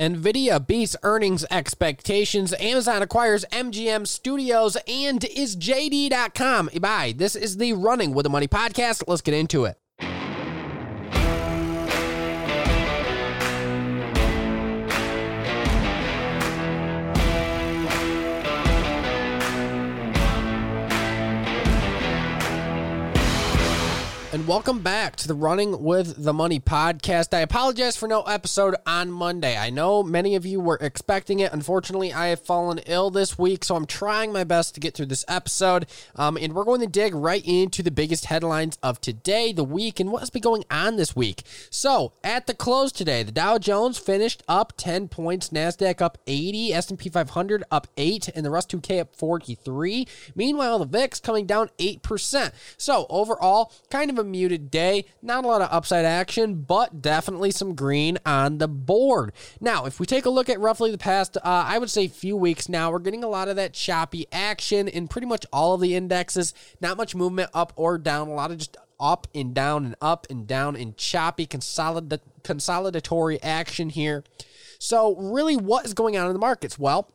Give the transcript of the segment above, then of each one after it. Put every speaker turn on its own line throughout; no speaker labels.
Nvidia beats earnings expectations. Amazon acquires MGM Studios and is JD.com. Bye. This is the Running with the Money podcast. Let's get into it. And welcome back to the Running with the Money podcast. I apologize for no episode on Monday. I know many of you were expecting it. Unfortunately, I have fallen ill this week, so I'm trying my best to get through this episode. Um, and we're going to dig right into the biggest headlines of today, the week, and what's been going on this week. So, at the close today, the Dow Jones finished up 10 points, Nasdaq up 80, S&P 500 up 8, and the Russ 2K up 43. Meanwhile, the VIX coming down 8%. So, overall, kind of a muted day. Not a lot of upside action, but definitely some green on the board. Now, if we take a look at roughly the past, uh, I would say few weeks now, we're getting a lot of that choppy action in pretty much all of the indexes. Not much movement up or down. A lot of just up and down and up and down and choppy consolid- consolidatory action here. So, really, what is going on in the markets? Well,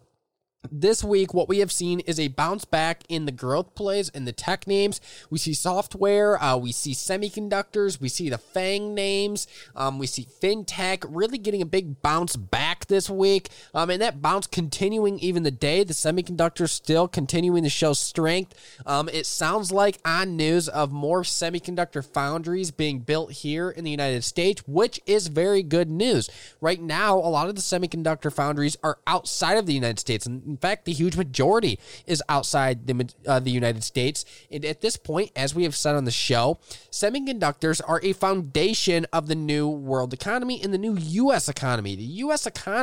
this week, what we have seen is a bounce back in the growth plays and the tech names. We see software, uh, we see semiconductors, we see the FANG names, um, we see fintech really getting a big bounce back this week. Um, and that bounce continuing even the day. The semiconductors still continuing to show strength. Um, it sounds like on news of more semiconductor foundries being built here in the United States, which is very good news. Right now, a lot of the semiconductor foundries are outside of the United States. And in fact, the huge majority is outside the, uh, the United States. And at this point, as we have said on the show, semiconductors are a foundation of the new world economy and the new U.S. economy. The U.S. economy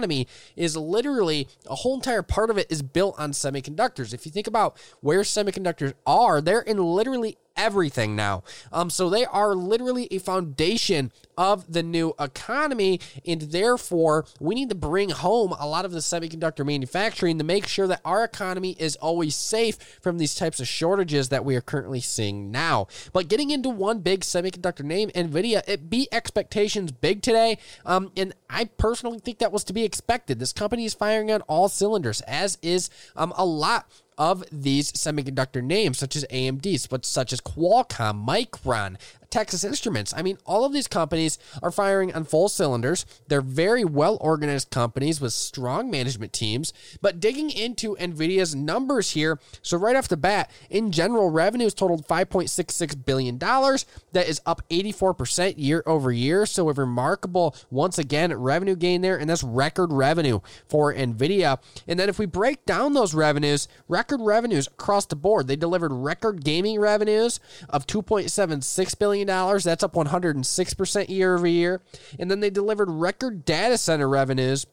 is literally a whole entire part of it is built on semiconductors. If you think about where semiconductors are, they're in literally everything now. Um, so they are literally a foundation of the new economy, and therefore we need to bring home a lot of the semiconductor manufacturing to make sure that our economy is always safe from these types of shortages that we are currently seeing now. But getting into one big semiconductor name, Nvidia, it beat expectations big today, um, and I personally think that was to be expected. This company is firing on all cylinders, as is um, a lot of these semiconductor names, such as AMD, but such as Qualcomm, Micron, Texas Instruments. I mean, all of these companies are firing on full cylinders. They're very well organized companies with strong management teams. But digging into NVIDIA's numbers here, so right off the bat, in general, revenues totaled $5.66 billion. That is up 84% year over year. So a remarkable, once again, revenue gain there. And that's record revenue for NVIDIA. And then if we break down those revenues, record revenues across the board, they delivered record gaming revenues of $2.76 billion that's up 106% year over year. And then they delivered record data center revenues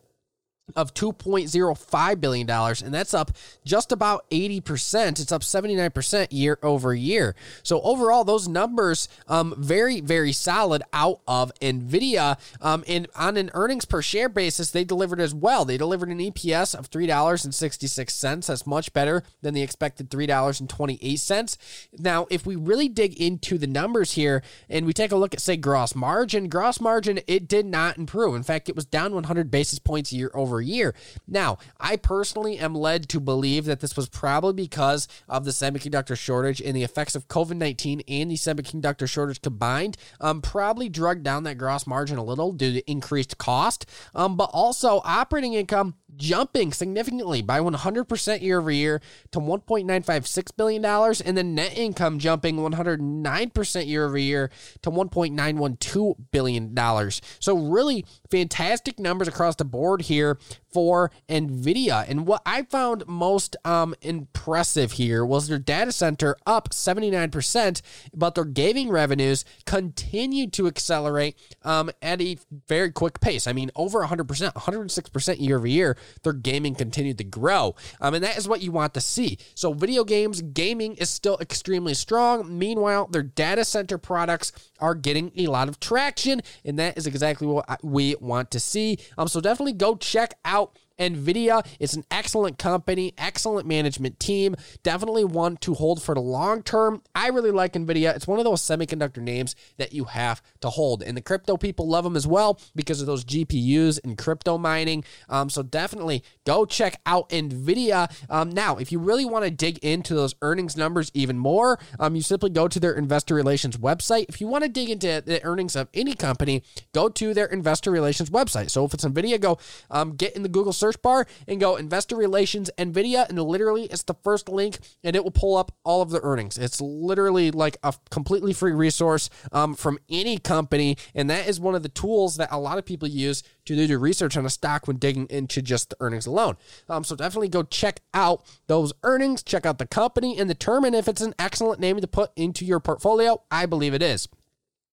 of $2.05 billion, and that's up just about 80%. It's up 79% year over year. So, overall, those numbers, um, very, very solid out of NVIDIA. Um, and on an earnings per share basis, they delivered as well. They delivered an EPS of $3.66. That's much better than the expected $3.28. Now, if we really dig into the numbers here and we take a look at, say, gross margin, gross margin, it did not improve. In fact, it was down 100 basis points year over year. Now, I personally am led to believe that this was probably because of the semiconductor shortage and the effects of COVID 19 and the semiconductor shortage combined, um, probably drug down that gross margin a little due to increased cost. Um, but also, operating income jumping significantly by 100% year over year to $1.956 billion, and then net income jumping 109% year over year to $1.912 billion. So, really fantastic numbers across the board here for NVIDIA. And what I found most um, impressive here was their data center up 79%, but their gaming revenues continued to accelerate um, at a very quick pace. I mean, over 100%, 106% year over year, their gaming continued to grow. Um, and that is what you want to see. So, video games, gaming is still extremely strong. Meanwhile, their data center products are getting a lot of traction, and that is exactly what we want to see. Um, so, definitely go check out NVIDIA is an excellent company, excellent management team, definitely one to hold for the long term. I really like NVIDIA. It's one of those semiconductor names that you have to hold. And the crypto people love them as well because of those GPUs and crypto mining. Um, so definitely go check out NVIDIA. Um, now, if you really want to dig into those earnings numbers even more, um, you simply go to their investor relations website. If you want to dig into the earnings of any company, go to their investor relations website. So if it's NVIDIA, go um, get in the Google search bar and go investor relations NVIDIA, and literally it's the first link, and it will pull up all of the earnings. It's literally like a completely free resource um, from any company, and that is one of the tools that a lot of people use to do research on a stock when digging into just the earnings alone. Um, so definitely go check out those earnings, check out the company, and determine if it's an excellent name to put into your portfolio. I believe it is.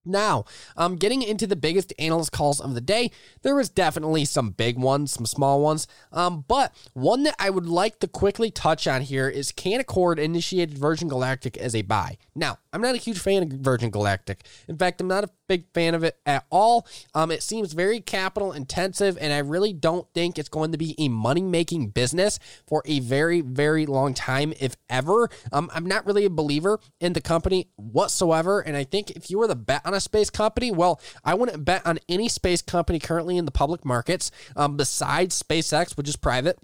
Now, um, getting into the biggest analyst calls of the day, there was definitely some big ones, some small ones, um, but one that I would like to quickly touch on here is Canaccord initiated Virgin Galactic as a buy. Now, I'm not a huge fan of Virgin Galactic. In fact, I'm not a big fan of it at all. Um, it seems very capital intensive, and I really don't think it's going to be a money making business for a very, very long time, if ever. Um, I'm not really a believer in the company whatsoever, and I think if you were the bet on a space company, well, I wouldn't bet on any space company currently in the public markets um, besides SpaceX, which is private.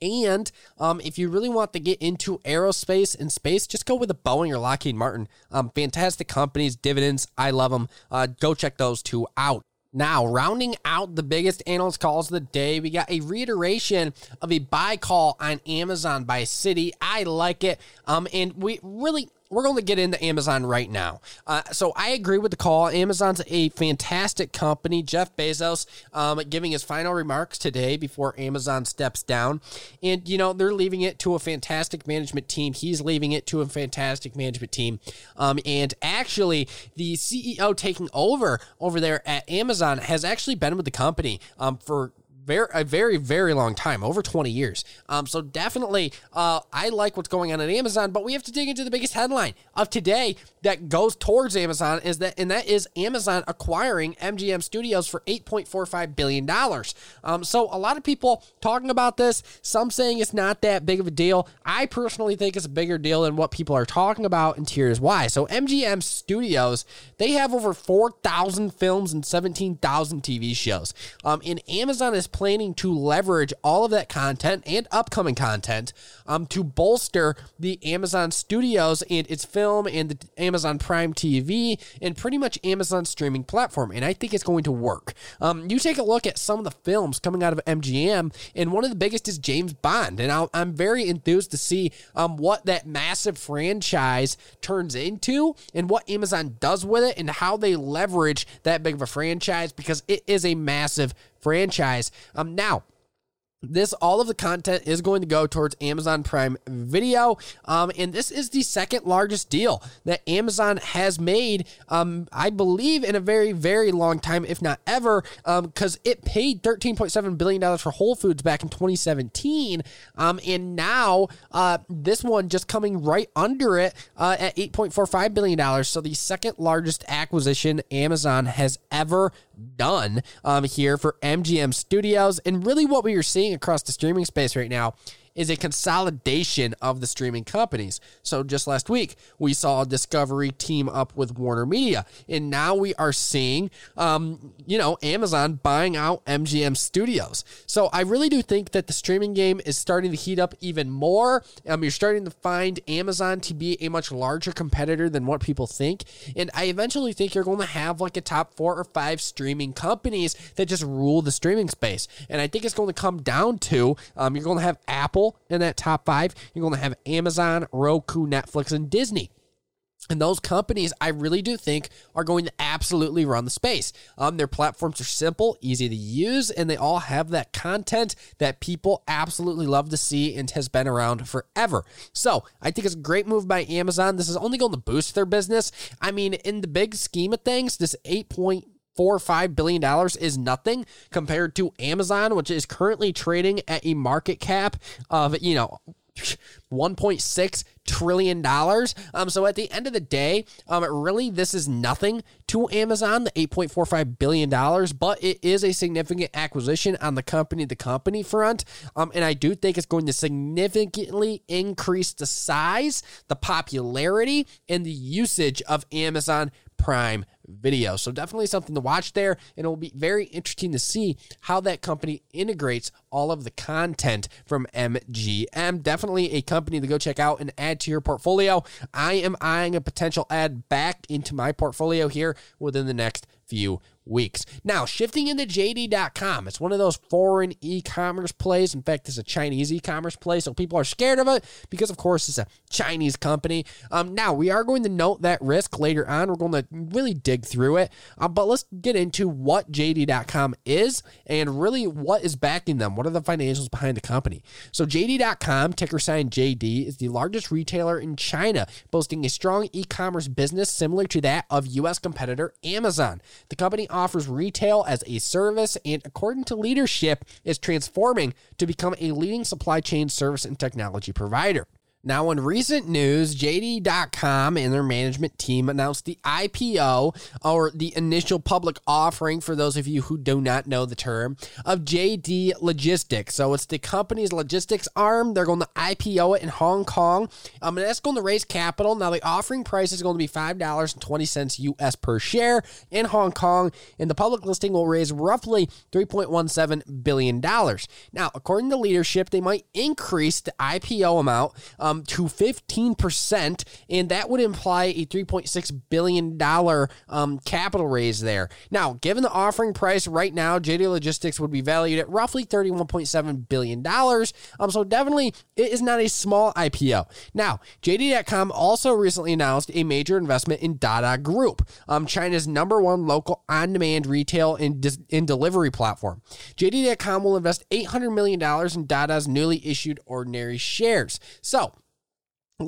And um, if you really want to get into aerospace and space, just go with a Boeing or Lockheed Martin. Um, fantastic companies, dividends. I love them. Uh, go check those two out. Now, rounding out the biggest analyst calls of the day, we got a reiteration of a buy call on Amazon by Citi. I like it. Um, and we really we're going to get into Amazon right now. Uh, so I agree with the call. Amazon's a fantastic company. Jeff Bezos um, giving his final remarks today before Amazon steps down. And, you know, they're leaving it to a fantastic management team. He's leaving it to a fantastic management team. Um, and actually, the CEO taking over over there at Amazon has actually been with the company um, for very a very very long time, over 20 years. Um, so definitely, uh, I like what's going on at Amazon, but we have to dig into the biggest headline of today that goes towards Amazon is that, and that is Amazon acquiring MGM Studios for 8.45 billion dollars. Um, so a lot of people talking about this, some saying it's not that big of a deal. I personally think it's a bigger deal than what people are talking about, and here's why. So MGM Studios, they have over 4,000 films and 17,000 TV shows. Um, and Amazon is planning to leverage all of that content and upcoming content um, to bolster the Amazon Studios and its film and the Amazon Prime TV and pretty much Amazon streaming platform. And I think it's going to work. Um, you take a look at some of the films coming out of MGM, and one of the biggest is James Bond. And i am very enthused to see um, what that massive franchise turns into and what Amazon does with it and how they leverage that big of a franchise because it is a massive franchise. Um, now, this all of the content is going to go towards Amazon Prime Video, um, and this is the second largest deal that Amazon has made, um, I believe, in a very very long time, if not ever, because um, it paid thirteen point seven billion dollars for Whole Foods back in twenty seventeen, um, and now uh, this one just coming right under it uh, at eight point four five billion dollars. So the second largest acquisition Amazon has ever done um, here for MGM Studios. And really, what we are seeing across the streaming space right now is a consolidation of the streaming companies. So just last week, we saw Discovery team up with Warner Media, and now we are seeing, um, you know, Amazon buying out MGM Studios. So I really do think that the streaming game is starting to heat up even more. Um, you're starting to find Amazon to be a much larger competitor than what people think, and I eventually think you're going to have like a top four or five streaming companies that just rule the streaming space. And I think it's going to come down to um, you're going to have Apple Apple in that top five. You're going to have Amazon, Roku, Netflix, and Disney. And those companies, I really do think, are going to absolutely run the space. Um, their platforms are simple, easy to use, and they all have that content that people absolutely love to see and has been around forever. So I think it's a great move by Amazon. This is only going to boost their business. I mean, in the big scheme of things, this eight point four or five billion dollars is nothing compared to Amazon, which is currently trading at a market cap of you know 1.6 trillion dollars. Um, so at the end of the day, um, really this is nothing to Amazon, the 8.45 billion dollars, but it is a significant acquisition on the company the company front. Um, and I do think it's going to significantly increase the size, the popularity, and the usage of Amazon Prime Video. So definitely something to watch there. And it will be very interesting to see how that company integrates all of the content from MGM. Definitely a company to go check out and add to your portfolio. I am eyeing a potential add back into my portfolio here within the next few weeks. Now, shifting into JD.com, it's one of those foreign e commerce plays. In fact, it's a Chinese e commerce play, so people are scared of it because, of course, it's a Chinese company. Um, now, we are going to note that risk later on. We're going to really dig through it, um, but let's get into what JD.com is and really what is backing them. What are the financials behind the company? So, JD.com, ticker sign JD, is the largest retailer in China, boasting a strong e commerce business similar to that of U.S. competitor Amazon. The company offers retail as a service and, according to leadership, is transforming to become a leading supply chain service and technology provider. Now, in recent news, JD.com and their management team announced the IPO, or the initial public offering, for those of you who do not know the term, of JD Logistics. So it's the company's logistics arm. They're going to IPO it in Hong Kong. Um, and that's going to raise capital. Now, the offering price is going to be $5.20 US per share in Hong Kong, and the public listing will raise roughly $3.17 billion. Now, according to leadership, they might increase the IPO amount. Um, um, to 15%, and that would imply a $3.6 billion um, capital raise there. Now, given the offering price right now, JD Logistics would be valued at roughly $31.7 billion. Um, so definitely, it is not a small IPO. Now, JD.com also recently announced a major investment in Dada Group, um, China's number one local on demand retail and, and delivery platform. JD.com will invest $800 million in Dada's newly issued ordinary shares. So,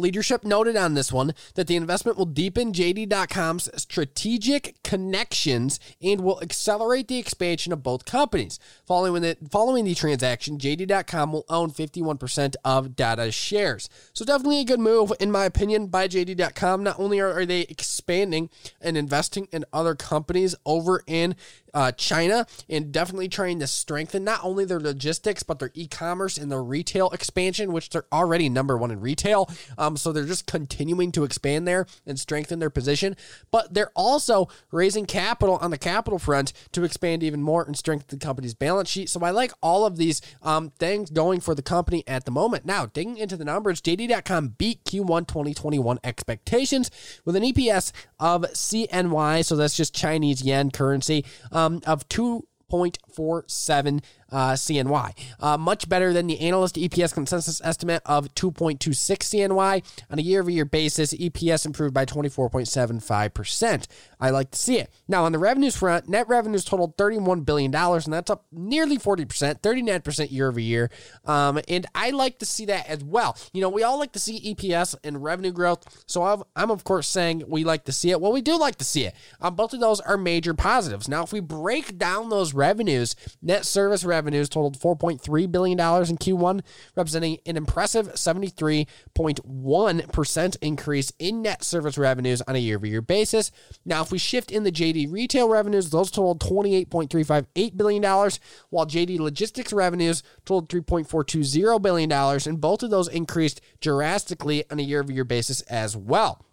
Leadership noted on this one that the investment will deepen JD.com's strategic connections and will accelerate the expansion of both companies. Following the, following the transaction, JD.com will own 51% of Dada's shares. So, definitely a good move, in my opinion, by JD.com. Not only are, are they expanding and investing in other companies over in uh, China and definitely trying to strengthen not only their logistics, but their e commerce and their retail expansion, which they're already number one in retail. Um, so they're just continuing to expand there and strengthen their position. But they're also raising capital on the capital front to expand even more and strengthen the company's balance sheet. So I like all of these um, things going for the company at the moment. Now, digging into the numbers, JD.com beat Q1 2021 expectations with an EPS of CNY. So that's just Chinese yen currency. Um, um, of 2.47 uh, CNY. Uh, much better than the analyst EPS consensus estimate of 2.26 CNY. On a year over year basis, EPS improved by 24.75%. I like to see it. Now, on the revenues front, net revenues totaled $31 billion, and that's up nearly 40%, 39% year over year. Um, and I like to see that as well. You know, we all like to see EPS and revenue growth. So i am of course, saying we like to see it. Well, we do like to see it. Um, both of those are major positives. Now, if we break down those revenues, net service revenue, revenues totaled $4.3 billion in Q1, representing an impressive 73.1% increase in net service revenues on a year over year basis. Now, if we shift in the JD retail revenues, those totaled $28.358 billion, while JD logistics revenues totaled $3.420 billion, and both of those increased drastically on a year over year basis as well.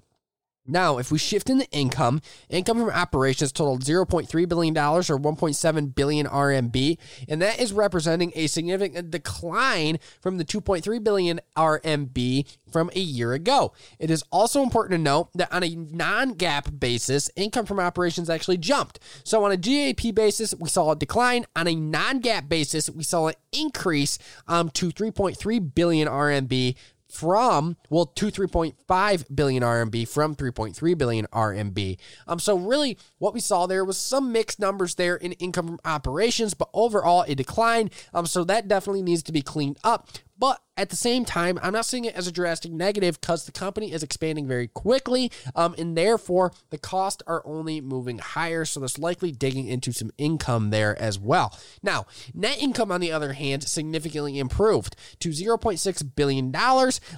Now, if we shift in the income, income from operations totaled $0.3 billion or 1.7 billion RMB, and that is representing a significant decline from the 2.3 billion RMB from a year ago. It is also important to note that on a non GAAP basis, income from operations actually jumped. So on a GAAP basis, we saw a decline. On a non GAAP basis, we saw an increase um, to 3.3 billion RMB from well to 3.5 billion RMB from 3.3 billion RMB. Um, so really, what we saw there was some mixed numbers there in income from operations, but overall a decline. Um, so that definitely needs to be cleaned up. But At the same time, I'm not seeing it as a drastic negative because the company is expanding very quickly, um, and therefore the costs are only moving higher. So that's likely digging into some income there as well. Now, net income, on the other hand, significantly improved to $0.6 billion,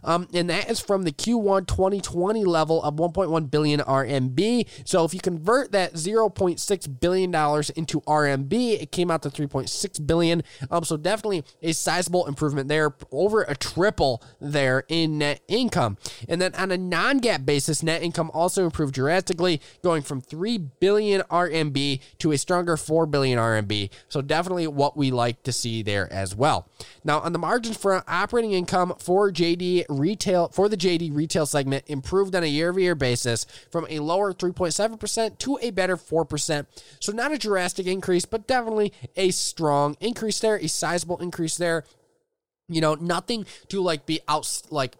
um, and that is from the Q1 2020 level of 1.1 billion RMB. So if you convert that 0.6 billion dollars into RMB, it came out to 3.6 billion. Um, so definitely a sizable improvement there, over a triple there in net income. And then on a non-GAAP basis, net income also improved drastically, going from 3 billion RMB to a stronger 4 billion RMB. So definitely what we like to see there as well. Now on the margins front, operating income for JD retail for the JD retail segment improved on a year-over-year basis from a lower 3.7% to a better 4%. So not a drastic increase, but definitely a strong increase there, a sizable increase there. You know, nothing to like be out like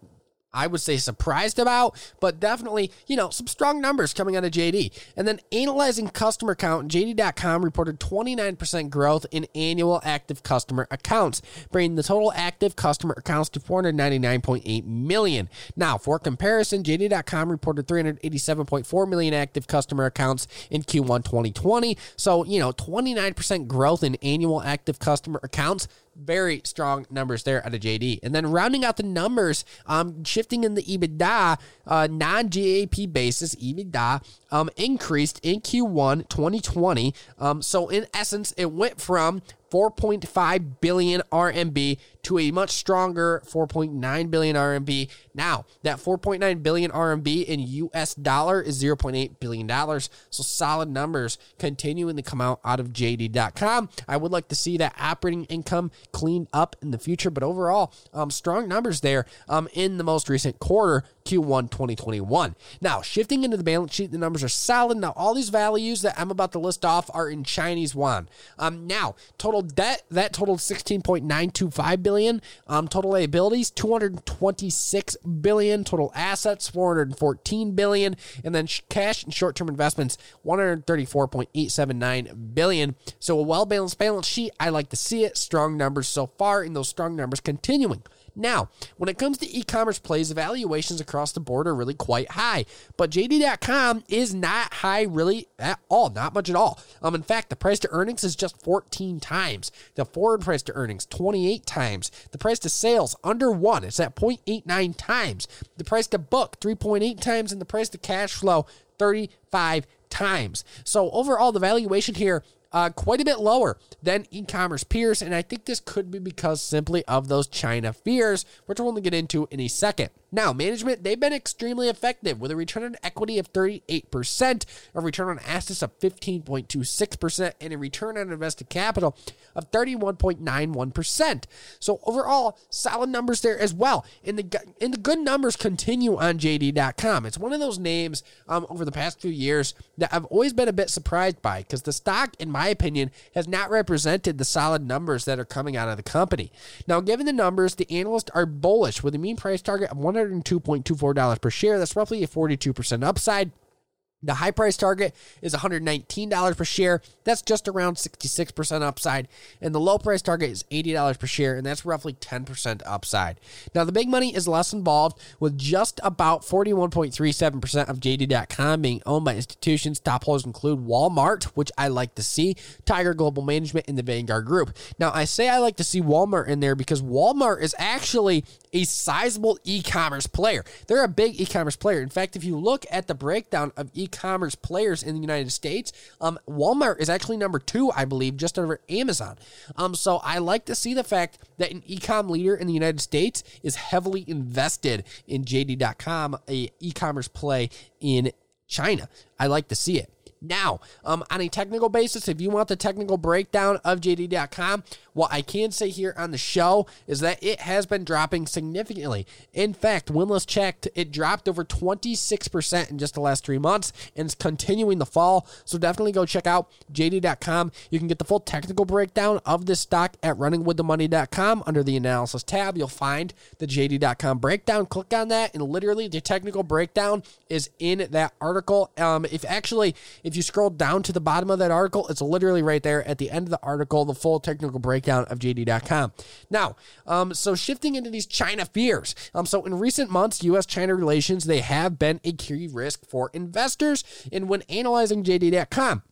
I would say surprised about, but definitely, you know, some strong numbers coming out of JD. And then analyzing customer count, JD.com reported 29% growth in annual active customer accounts, bringing the total active customer accounts to 499.8 million. Now, for comparison, JD.com reported 387.4 million active customer accounts in Q1 2020. So, you know, 29% growth in annual active customer accounts very strong numbers there out of JD. And then rounding out the numbers, um, shifting in the EBITDA, uh, non GAAP basis, EBITDA um, increased in Q1 2020. Um, so in essence, it went from 4.5 billion RMB to a much stronger 4.9 billion RMB. Now, that 4.9 billion RMB in US dollar is 0.8 billion dollars. So solid numbers continuing to come out out of JD.com. I would like to see that operating income cleaned up in the future, but overall, um, strong numbers there um, in the most recent quarter, Q1 2021. Now, shifting into the balance sheet, the numbers are solid. Now, all these values that I'm about to list off are in Chinese yuan. Um, now, total debt that totaled 16.925 billion. Um, total liabilities 226 billion. Total assets 414 billion, and then cash and short-term investments 134.879 billion. So a well-balanced balance sheet. I like to see it. Strong numbers so far, and those strong numbers continuing. Now, when it comes to e commerce plays, the valuations across the board are really quite high, but JD.com is not high really at all, not much at all. Um, in fact, the price to earnings is just 14 times. The forward price to earnings, 28 times. The price to sales, under one, it's at 0.89 times. The price to book, 3.8 times, and the price to cash flow, 35 times. So overall, the valuation here uh, quite a bit lower than e commerce peers. And I think this could be because simply of those China fears, which we'll get into in a second. Now, management, they've been extremely effective with a return on equity of 38%, a return on assets of 15.26%, and a return on invested capital of 31.91%. So overall, solid numbers there as well. And the and the good numbers continue on JD.com. It's one of those names um, over the past few years that I've always been a bit surprised by because the stock, in my opinion, has not represented the solid numbers that are coming out of the company. Now, given the numbers, the analysts are bullish with a mean price target of 100 $102.24 per share. That's roughly a 42% upside. The high price target is $119 per share. That's just around 66% upside. And the low price target is $80 per share, and that's roughly 10% upside. Now, the big money is less involved, with just about 41.37% of JD.com being owned by institutions. Top holders include Walmart, which I like to see, Tiger Global Management, and the Vanguard Group. Now, I say I like to see Walmart in there because Walmart is actually a sizable e commerce player. They're a big e commerce player. In fact, if you look at the breakdown of e commerce players in the United States, um, Walmart is actually number two, I believe, just over Amazon. Um, so I like to see the fact that an e-com leader in the United States is heavily invested in JD.com, a e-commerce play in China. I like to see it. Now, um, on a technical basis, if you want the technical breakdown of JD.com, what I can say here on the show is that it has been dropping significantly. In fact, Winless checked, it dropped over 26% in just the last three months and it's continuing to fall. So definitely go check out JD.com. You can get the full technical breakdown of this stock at runningwiththemoney.com under the analysis tab. You'll find the JD.com breakdown. Click on that, and literally the technical breakdown is in that article. Um, if actually, if If you scroll down to the bottom of that article, it's literally right there at the end of the article, the full technical breakdown of JD.com. Now, um, so shifting into these China fears. Um, so in recent months, U.S. China relations, they have been a key risk for investors. And when analyzing JD.com,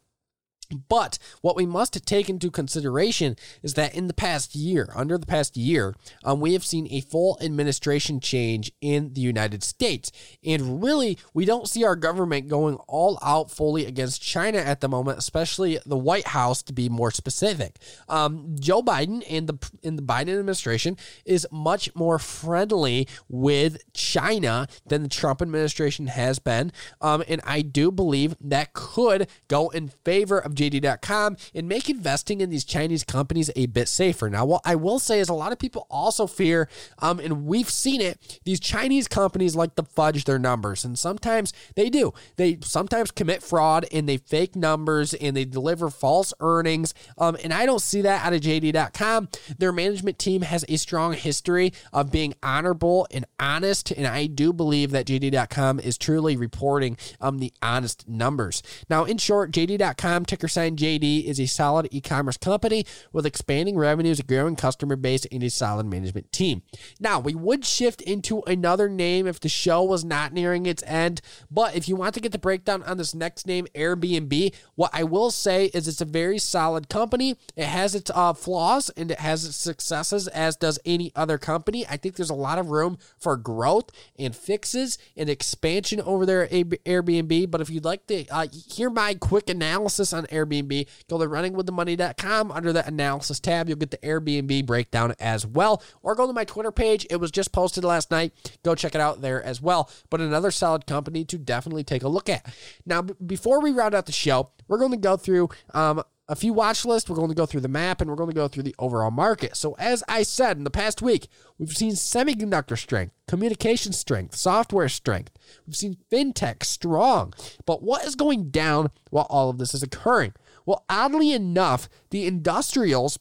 but what we must take into consideration is that in the past year, under the past year, um, we have seen a full administration change in the United States. And really, we don't see our government going all out fully against China at the moment, especially the White House to be more specific. Um, Joe Biden and the, in the Biden administration is much more friendly with China than the Trump administration has been. Um, and I do believe that could go in favor of JD.com and make investing in these Chinese companies a bit safer. Now, what I will say is a lot of people also fear, um, and we've seen it, these Chinese companies like to fudge their numbers. And sometimes they do. They sometimes commit fraud and they fake numbers and they deliver false earnings. Um, and I don't see that out of JD.com. Their management team has a strong history of being honorable and honest. And I do believe that JD.com is truly reporting um, the honest numbers. Now, in short, JD.com ticker sign JD is a solid e commerce company with expanding revenues, a growing customer base, and a solid management team. Now, we would shift into another name if the show was not nearing its end, but if you want to get the breakdown on this next name, Airbnb, what I will say is it's a very solid company. It has its uh, flaws and it has its successes, as does any other company. I think there's a lot of room for growth and fixes and expansion over there at Airbnb. But if you'd like to uh, hear my quick analysis on Airbnb. Go to runningwiththemoney.com under the analysis tab. You'll get the Airbnb breakdown as well. Or go to my Twitter page. It was just posted last night. Go check it out there as well. But another solid company to definitely take a look at. Now, before we round out the show, we're going to go through um, a few watch lists. We're going to go through the map and we're going to go through the overall market. So, as I said in the past week, we've seen semiconductor strength, communication strength, software strength. We've seen fintech strong. But what is going down while all of this is occurring? Well, oddly enough, the industrials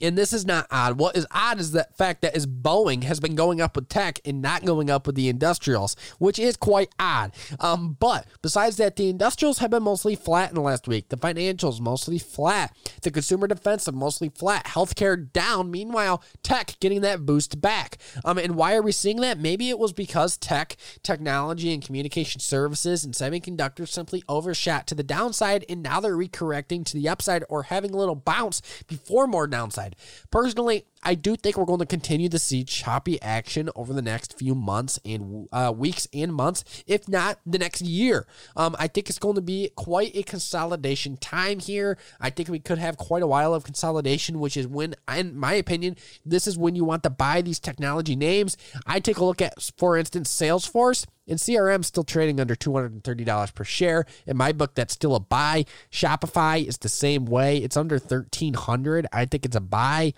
and this is not odd. What is odd is the fact that is Boeing has been going up with tech and not going up with the industrials, which is quite odd. Um, but besides that, the industrials have been mostly flat in the last week. The financials mostly flat. The consumer defensive mostly flat. Healthcare down. Meanwhile, tech getting that boost back. Um, and why are we seeing that? Maybe it was because tech, technology, and communication services and semiconductors simply overshot to the downside, and now they're recorrecting to the upside or having a little bounce before more downside Personally, I do think we're going to continue to see choppy action over the next few months and uh, weeks and months, if not the next year. Um, I think it's going to be quite a consolidation time here. I think we could have quite a while of consolidation, which is when, in my opinion, this is when you want to buy these technology names. I take a look at, for instance, Salesforce. And CRM still trading under $230 per share. In my book, that's still a buy. Shopify is the same way. It's under 1300 I think it's a buy.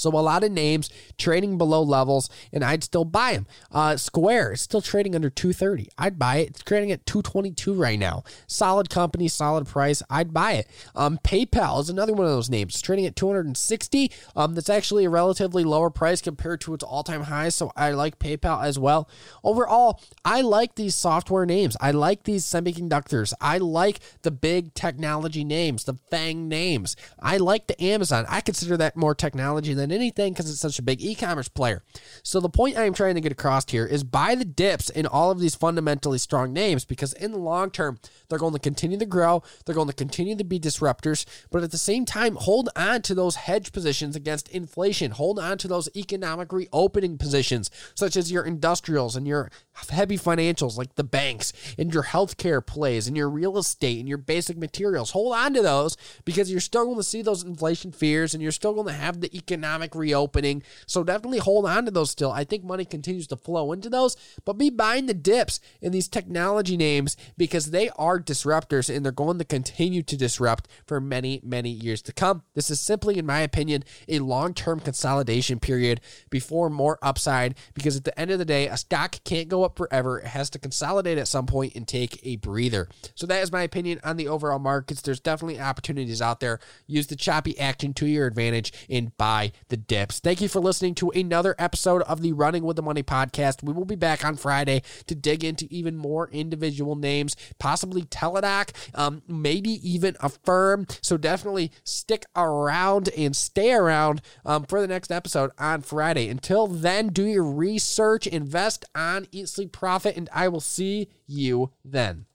So a lot of names trading below levels, and I'd still buy them. Uh, Square is still trading under 230. I'd buy it. It's trading at 222 right now. Solid company, solid price. I'd buy it. Um, PayPal is another one of those names. Trading at 260. Um, that's actually a relatively lower price compared to its all-time high. So I like PayPal as well. Overall, I like these software names. I like these semiconductors. I like the big technology names, the FANG names. I like the Amazon. I consider that more technology than anything because it's such a big e-commerce player. So the point I am trying to get across here is buy the dips in all of these fundamentally strong names because in the long term they're going to continue to grow, they're going to continue to be disruptors, but at the same time hold on to those hedge positions against inflation. Hold on to those economic reopening positions such as your industrials and your heavy financials like the banks and your healthcare plays and your real estate and your basic materials. Hold on to those because you're still going to see those inflation fears and you're still going to have the economic economic reopening. So definitely hold on to those still. I think money continues to flow into those, but be buying the dips in these technology names because they are disruptors and they're going to continue to disrupt for many, many years to come. This is simply, in my opinion, a long term consolidation period before more upside because at the end of the day, a stock can't go up forever. It has to consolidate at some point and take a breather. So that is my opinion on the overall markets. There's definitely opportunities out there. Use the choppy action to your advantage and buy the dips. Thank you for listening to another episode of the Running with the Money podcast. We will be back on Friday to dig into even more individual names, possibly Teladoc, um, maybe even Affirm. So definitely stick around and stay around um, for the next episode on Friday. Until then, do your research, invest on Eat Sleep Profit, and I will see you then.